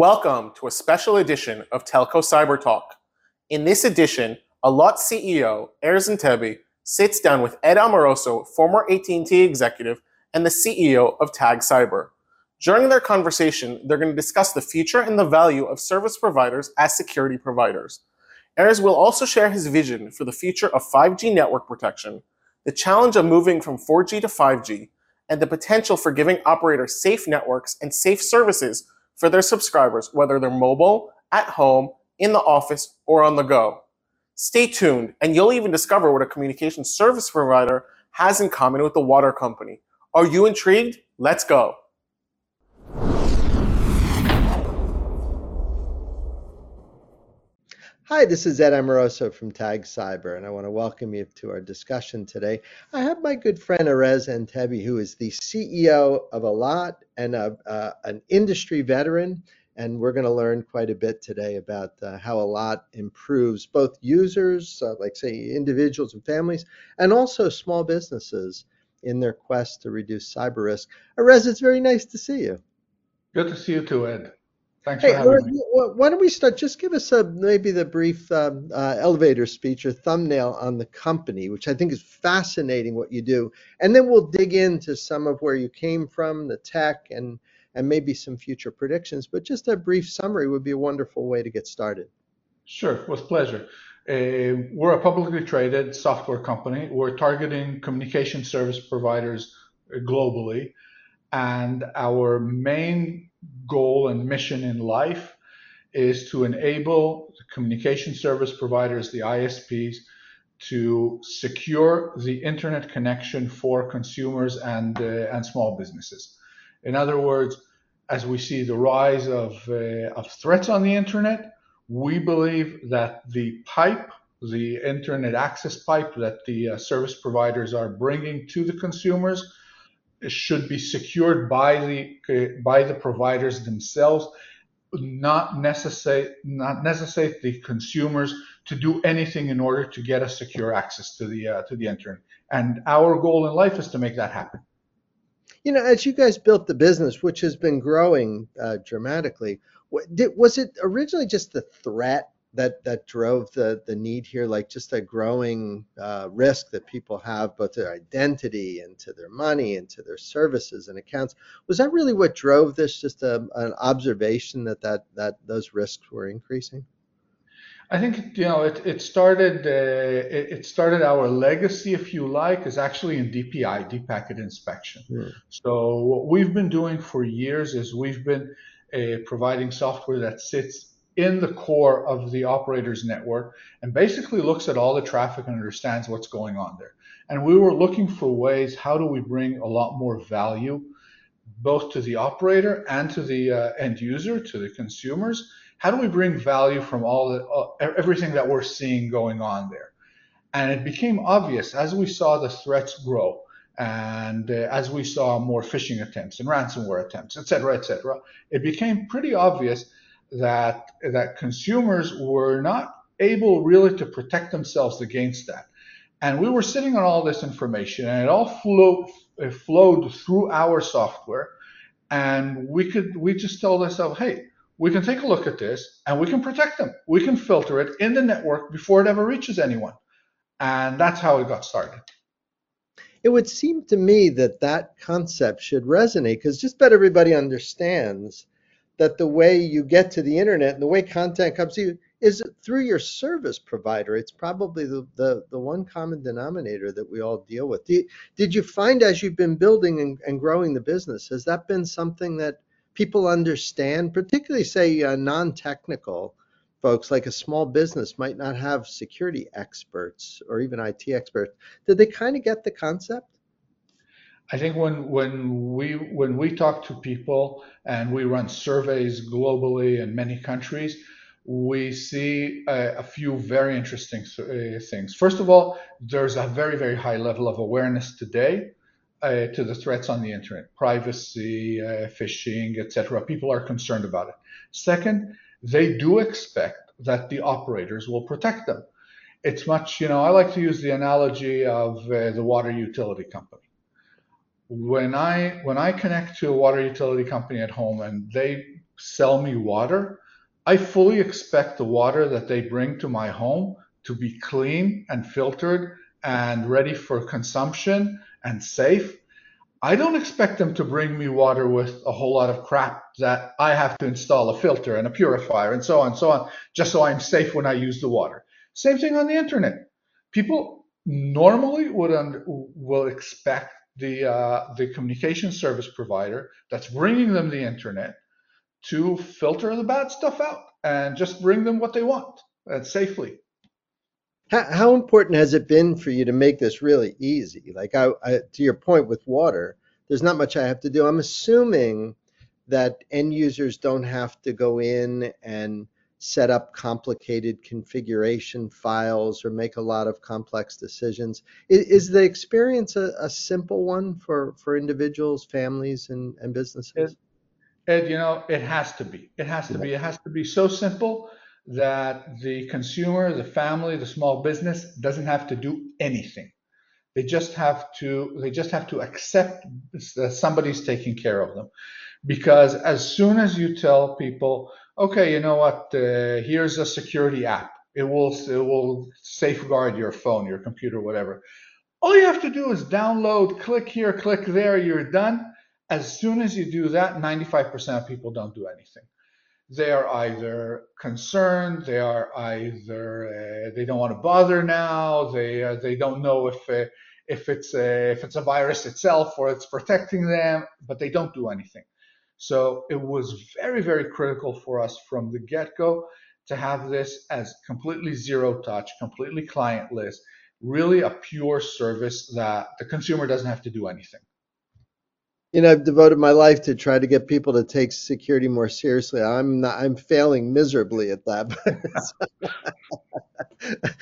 Welcome to a special edition of Telco Cyber Talk. In this edition, Allot CEO Erez Antebi sits down with Ed Amoroso, former AT&T executive and the CEO of Tag Cyber. During their conversation, they're going to discuss the future and the value of service providers as security providers. Erez will also share his vision for the future of 5G network protection, the challenge of moving from 4G to 5G, and the potential for giving operators safe networks and safe services for their subscribers, whether they're mobile, at home, in the office, or on the go. Stay tuned, and you'll even discover what a communication service provider has in common with the water company. Are you intrigued? Let's go. Hi, this is Ed Amoroso from Tag Cyber, and I want to welcome you to our discussion today. I have my good friend Erez Antebi, who is the CEO of Allot and a, uh, an industry veteran. And we're going to learn quite a bit today about uh, how Allot improves both users, uh, like say individuals and families, and also small businesses in their quest to reduce cyber risk. Erez, it's very nice to see you. Good to see you too, Ed. Thanks hey, for having me. Why don't we start? Just give us a maybe the brief um, uh, elevator speech or thumbnail on the company, which I think is fascinating what you do, and then we'll dig into some of where you came from, the tech, and and maybe some future predictions. But just a brief summary would be a wonderful way to get started. Sure, with pleasure. Uh, we're a publicly traded software company. We're targeting communication service providers globally, and our main goal and mission in life is to enable the communication service providers, the ISPs, to secure the internet connection for consumers and uh, and small businesses. In other words, as we see the rise of uh, of threats on the internet, we believe that the pipe, the internet access pipe that the uh, service providers are bringing to the consumers should be secured by the by the providers themselves, not necessate not necessitate the consumers to do anything in order to get a secure access to the uh, to the internet. And our goal in life is to make that happen. You know, as you guys built the business, which has been growing uh, dramatically, did, was it originally just the threat that that drove the the need here, like just a growing uh, risk that people have both their identity and to their money and to their services and accounts. Was that really what drove this? Just a, an observation that that that those risks were increasing. I think you know it. It started. Uh, it, it, started our legacy, if you like, is actually in DPI, deep packet inspection. Mm. So what we've been doing for years is we've been uh, providing software that sits in the core of the operator's network and basically looks at all the traffic and understands what's going on there. And we were looking for ways how do we bring a lot more value both to the operator and to the uh, end user, to the consumers. How do we bring value from all the uh, everything that we're seeing going on there? And it became obvious as we saw the threats grow and uh, as we saw more phishing attempts and ransomware attempts, et cetera, et cetera, it became pretty obvious that that consumers were not able really to protect themselves against that. And we were sitting on all this information, and it all flowed it flowed through our software, and we could we just told ourselves, hey, we can take a look at this, and we can protect them. We can filter it in the network before it ever reaches anyone, and that's how it got started. It would seem to me that that concept should resonate because just about everybody understands that the way you get to the internet and the way content comes to you is through your service provider. It's probably the, the, the one common denominator that we all deal with. Did, did you find as you've been building and, and growing the business, has that been something that people understand, particularly say uh, non-technical folks like a small business might not have security experts or even IT experts. Did they kind of get the concept? I think when when we when we talk to people and we run surveys globally in many countries, we see a, a few very interesting uh, things. First of all, there's a very very high level of awareness today uh, to the threats on the internet, privacy, uh, phishing, etc. People are concerned about it. Second, they do expect that the operators will protect them. It's much, you know, I like to use the analogy of uh, the water utility company when I when I connect to a water utility company at home and they sell me water, I fully expect the water that they bring to my home to be clean and filtered and ready for consumption and safe. I don't expect them to bring me water with a whole lot of crap that I have to install a filter and a purifier and so on and so on, just so I'm safe when I use the water. Same thing on the internet. People normally would will expect the uh, the communication service provider that's bringing them the internet to filter the bad stuff out and just bring them what they want and safely. How, how important has it been for you to make this really easy? Like I, I, to your point with water, there's not much I have to do. I'm assuming that end users don't have to go in and set up complicated configuration files or make a lot of complex decisions. Is, is the experience a, a, simple one for, for individuals, families, and, and businesses? Ed, you know, it has to be. It has to be. It has to be so simple that the consumer, the family, the small business doesn't have to do anything. They just have to they just have to accept that somebody's taking care of them. Because as soon as you tell people, okay, you know what, uh, here's a security app. It will it will safeguard your phone, your computer, whatever. All you have to do is download, click here, click there, you're done. As soon as you do that, 95% of people don't do anything they are either concerned, they are either uh, they don't want to bother now, they uh, they don't know if uh, if it's a, if it's a virus itself or it's protecting them, but they don't do anything. So it was very very critical for us from the get-go to have this as completely zero touch, completely clientless, really a pure service that the consumer doesn't have to do anything you know, I've devoted my life to try to get people to take security more seriously. I'm not, I'm failing miserably at that.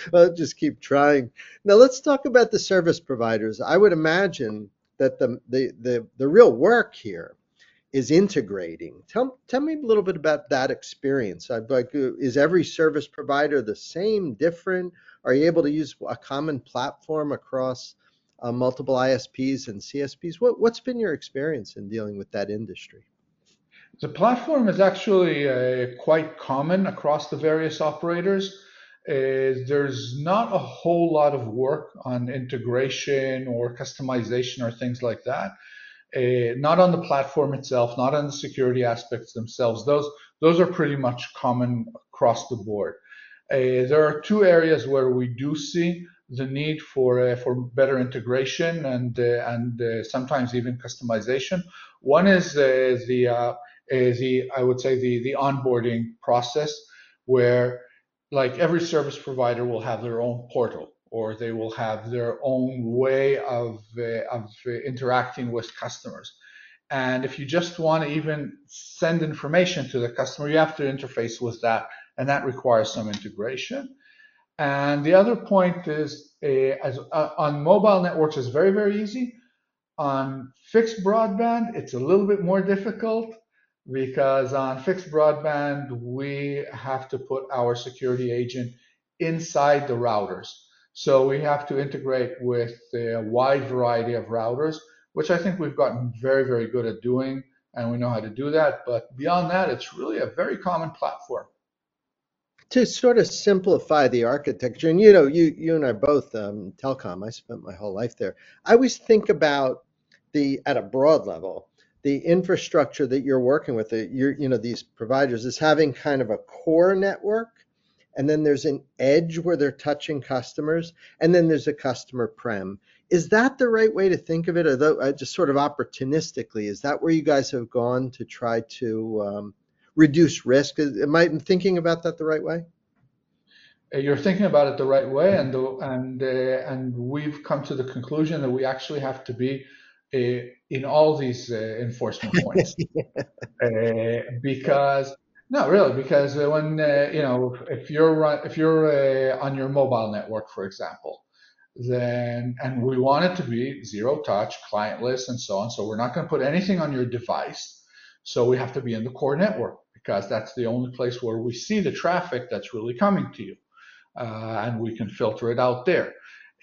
I'll just keep trying. Now let's talk about the service providers. I would imagine that the the the, the real work here is integrating. Tell tell me a little bit about that experience. I'd like, is every service provider the same, different? Are you able to use a common platform across? uh, multiple ISPs and CSPs. What, what's been your experience in dealing with that industry? The platform is actually uh, quite common across the various operators. Uh, there's not a whole lot of work on integration or customization or things like that. Uh, not on the platform itself, not on the security aspects themselves. Those those are pretty much common across the board. Uh, there are two areas where we do see the need for uh, for better integration and uh, and uh, sometimes even customization. One is the the I would say the the onboarding process where like every service provider will have their own portal or they will have their own way of uh, of interacting with customers. And if you just want to even send information to the customer, you have to interface with that, and that requires some integration. And the other point is uh, as, uh, on mobile networks is very, very easy. On fixed broadband, it's a little bit more difficult because on fixed broadband, we have to put our security agent inside the routers. So we have to integrate with a wide variety of routers, which I think we've gotten very, very good at doing, and we know how to do that. But beyond that, it's really a very common platform to sort of simplify the architecture, and you know, you you and I both um, telecom. I spent my whole life there. I always think about the at a broad level the infrastructure that you're working with. The, you know, these providers is having kind of a core network, and then there's an edge where they're touching customers, and then there's a customer prem. Is that the right way to think of it, or though, uh, just sort of opportunistically? Is that where you guys have gone to try to um, reduce risk. Am I thinking about that the right way? Uh, you're thinking about it the right way, and and uh, and we've come to the conclusion that we actually have to be uh, in all these uh, enforcement points uh, because no, really, because when uh, you know if you're if you're on your mobile network, for example, then and we want it to be zero touch, clientless, and so on. So we're not going to put anything on your device. So we have to be in the core network because that's the only place where we see the traffic that's really coming to you. Uh, and we can filter it out there.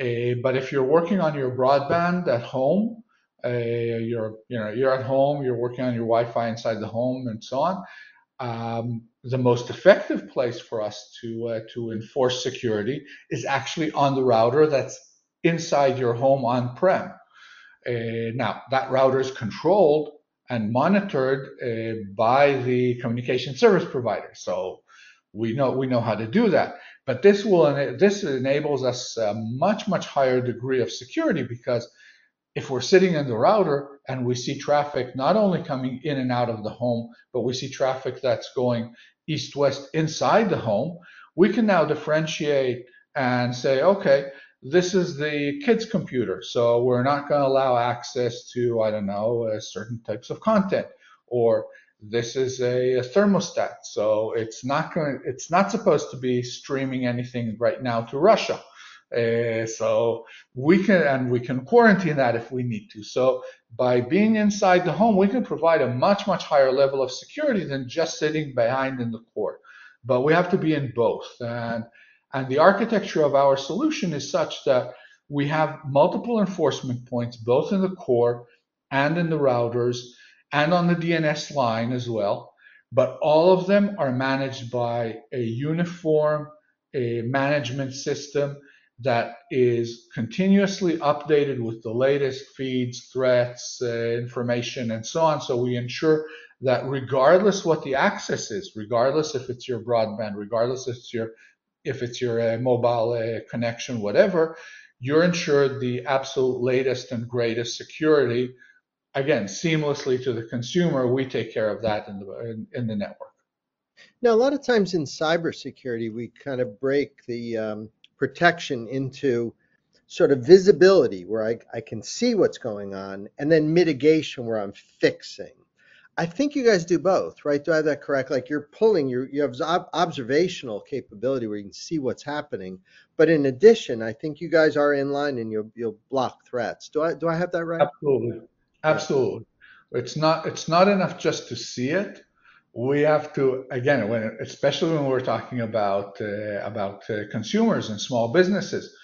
Uh, but if you're working on your broadband at home, uh, you're you know you're at home, you're working on your Wi-Fi inside the home, and so on. Um, the most effective place for us to uh, to enforce security is actually on the router that's inside your home on-prem. Uh, now that router is controlled and monitored uh, by the communication service provider, so we know we know how to do that. But this will this enables us a much much higher degree of security because if we're sitting in the router and we see traffic not only coming in and out of the home, but we see traffic that's going east west inside the home, we can now differentiate and say, okay, this is the kid's computer, so we're not going to allow access to, I don't know, uh, certain types of content, or this is a, a thermostat, so it's not going, it's not supposed to be streaming anything right now to Russia. Uh, so we can and we can quarantine that if we need to. So by being inside the home, we can provide a much much higher level of security than just sitting behind in the core. But we have to be in both, and and the architecture of our solution is such that we have multiple enforcement points both in the core and in the routers and on the DNS line as well. But all of them are managed by a uniform a management system that is continuously updated with the latest feeds, threats, uh, information, and so on. So we ensure that regardless what the access is, regardless if it's your broadband, regardless if it's your if it's your uh, mobile uh, connection, whatever, you're ensured the absolute latest and greatest security. Again, seamlessly to the consumer, we take care of that in the in, in the network. Now, a lot of times in cybersecurity, we kind of break the um, protection into sort of visibility where I, I can see what's going on and then mitigation where I'm fixing. I think you guys do both, right? Do I have that correct? Like you're pulling, you you have ob- observational capability where you can see what's happening, but in addition, I think you guys are in line and you'll you'll block threats. Do I do I have that right? Absolutely, absolutely. It's not it's not enough just to see it we have to again when especially when we're talking about uh, about uh, consumers and small businesses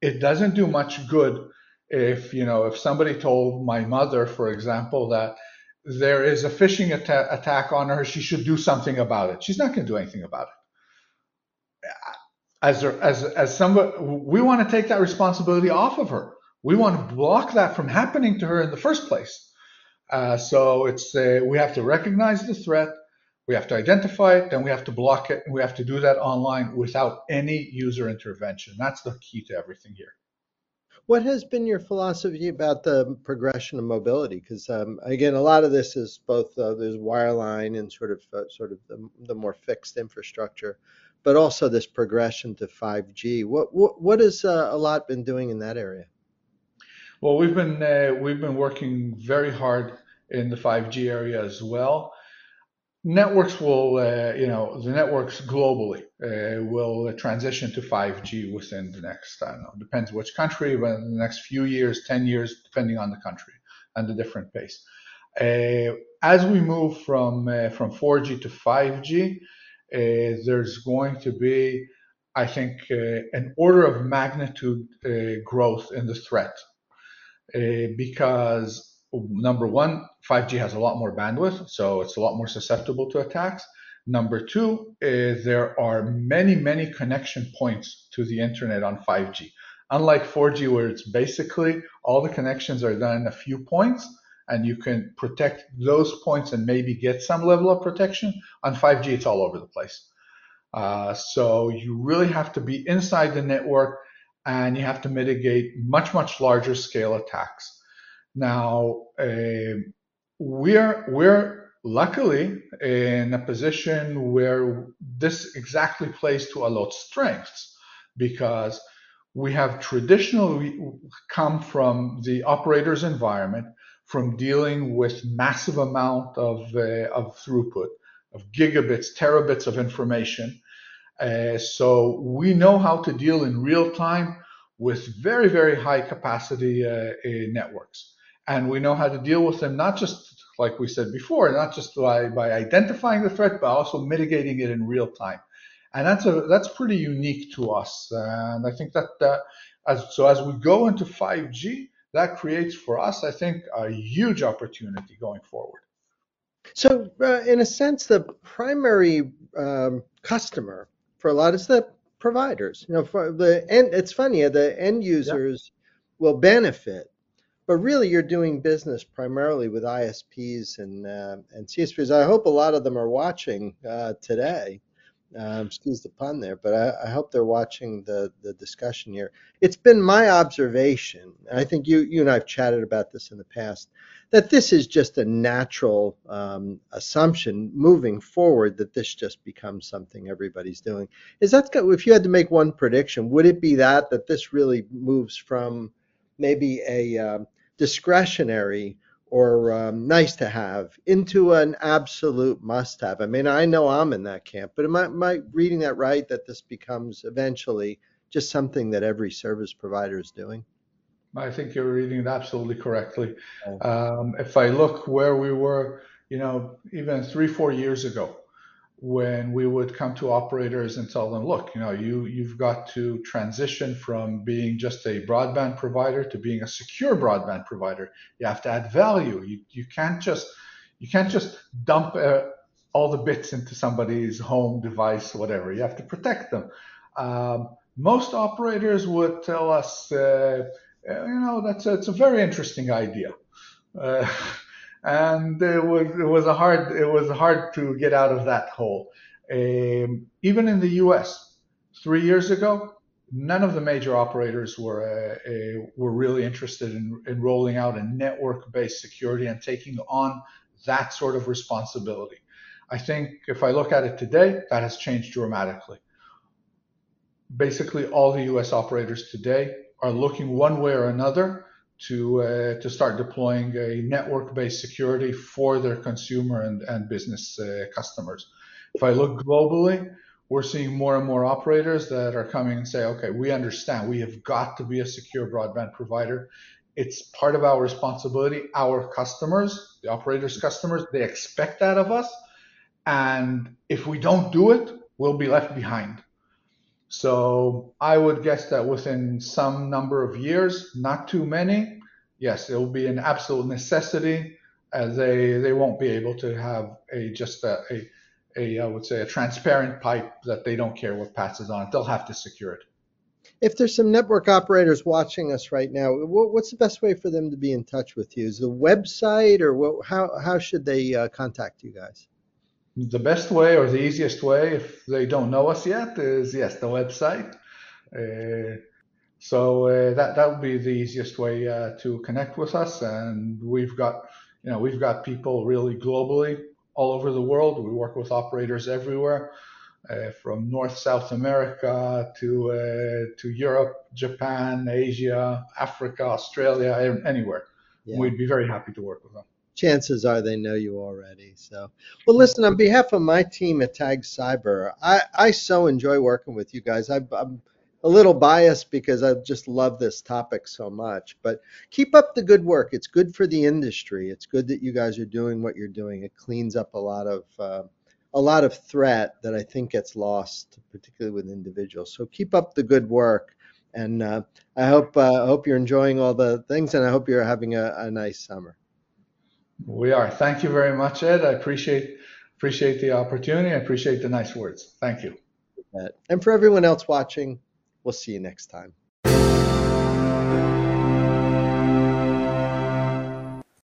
it doesn't do much good if you know if somebody told my mother for example that there is a phishing atta- attack on her she should do something about it. She's not going to do anything about it. As as as somebody we want to take that responsibility off of her. We want to block that from happening to her in the first place. Uh, so it's uh, we have to recognize the threat we have to identify it, then we have to block it, and we have to do that online without any user intervention. That's the key to everything here. What has been your philosophy about the progression of mobility? Because um, again, a lot of this is both uh, there's wireline and sort of uh, sort of the, the, more fixed infrastructure, but also this progression to 5G. What what, what has uh, lot been doing in that area? Well, we've been uh, we've been working very hard in the 5G area as well networks will, uh, you know, the networks globally uh, will transition to 5G within the next, I don't know, depends which country, but in the next few years, 10 years, depending on the country and the different pace. Uh, as we move from uh, from 4G to 5G, uh, there's going to be, I think, uh, an order of magnitude growth in the threat because number one, 5G has a lot more bandwidth, so it's a lot more susceptible to attacks. Number two, is there are many, many connection points to the internet on 5G. Unlike 4G, where it's basically all the connections are done in a few points, and you can protect those points and maybe get some level of protection. On 5G, it's all over the place. Uh, so you really have to be inside the network, and you have to mitigate much, much larger scale attacks. Now, uh, we're we're luckily in a position where this exactly plays to a Allot's strengths because we have traditionally come from the operator's environment, from dealing with massive amount of, uh, of throughput, of gigabits, terabits of information. Uh, so we know how to deal in real time with very, very high capacity uh, networks and we know how to deal with them not just like we said before not just by, by identifying the threat but also mitigating it in real time. And that's a that's pretty unique to us. And i think that uh, as so as we go into 5g that creates for us i think a huge opportunity going forward. So, uh, in a sense, the primary um, customer for Allot is the providers. You know, for the and it's funny, the end users will benefit, but really you're doing business primarily with ISPs and uh, and CSPs. I hope a lot of them are watching uh, today. Um, excuse the pun there, but I, I, hope they're watching the the discussion here. It's been my observation, and I think you you and I've chatted about this in the past, that this is just a natural um, assumption moving forward that this just becomes something everybody's doing. Is that if you had to make one prediction, would it be that that this really moves from maybe a uh, discretionary or um, nice to have into an absolute must have. I mean, I know I'm in that camp, but am I, am I reading that right that this becomes eventually just something that every service provider is doing? I think you're reading it absolutely correctly. Um, if I look where we were, you know, even three, four years ago, when we would come to operators and tell them, look, you know, you you've got to transition from being just a broadband provider to being a secure broadband provider. You have to add value. You you can't just you can't just dump uh, all the bits into somebody's home device, whatever. You have to protect them. Um, most operators would tell us, uh, you know, that's a, it's a very interesting idea. Uh, and it was it was a hard it was hard to get out of that hole. Um, even in the U.S., three years ago, none of the major operators were uh, uh, were really interested in, in rolling out a network-based security and taking on that sort of responsibility. I think if I look at it today, that has changed dramatically. Basically, all the U.S. operators today are looking one way or another to uh, to start deploying a network-based security for their consumer and, and business uh, customers. If I look globally, we're seeing more and more operators that are coming and say, okay, we understand we have got to be a secure broadband provider. It's part of our responsibility. Our customers, the operators' customers, they expect that of us. And if we don't do it, we'll be left behind. So I would guess that within some number of years, not too many, yes, it will be an absolute necessity they they won't be able to have a just a, a, a I would say a transparent pipe that they don't care what passes on it. They'll have to secure it. If there's some network operators watching us right now, what's the best way for them to be in touch with you? Is the website or what, how how should they uh, contact you guys? The best way or the easiest way, if they don't know us yet, is yes, the website. Uh, so uh, that that would be the easiest way uh, to connect with us. And we've got you know we've got people really globally all over the world. We work with operators everywhere, uh, from North South America to uh, to Europe, Japan, Asia, Africa, Australia, anywhere. Yeah. We'd be very happy to work with them chances are they know you already. So, well, listen, on behalf of my team at Tag Cyber, I, I so enjoy working with you guys. I, I'm a little biased because I just love this topic so much, but keep up the good work. It's good for the industry. It's good that you guys are doing what you're doing. It cleans up a lot of uh, a lot of threat that I think gets lost, particularly with individuals. So keep up the good work, and uh, I hope uh, I hope you're enjoying all the things, and I hope you're having a, a nice summer. We are. Thank you very much, Ed. I appreciate appreciate the opportunity. I appreciate the nice words. Thank you. And for everyone else watching, we'll see you next time.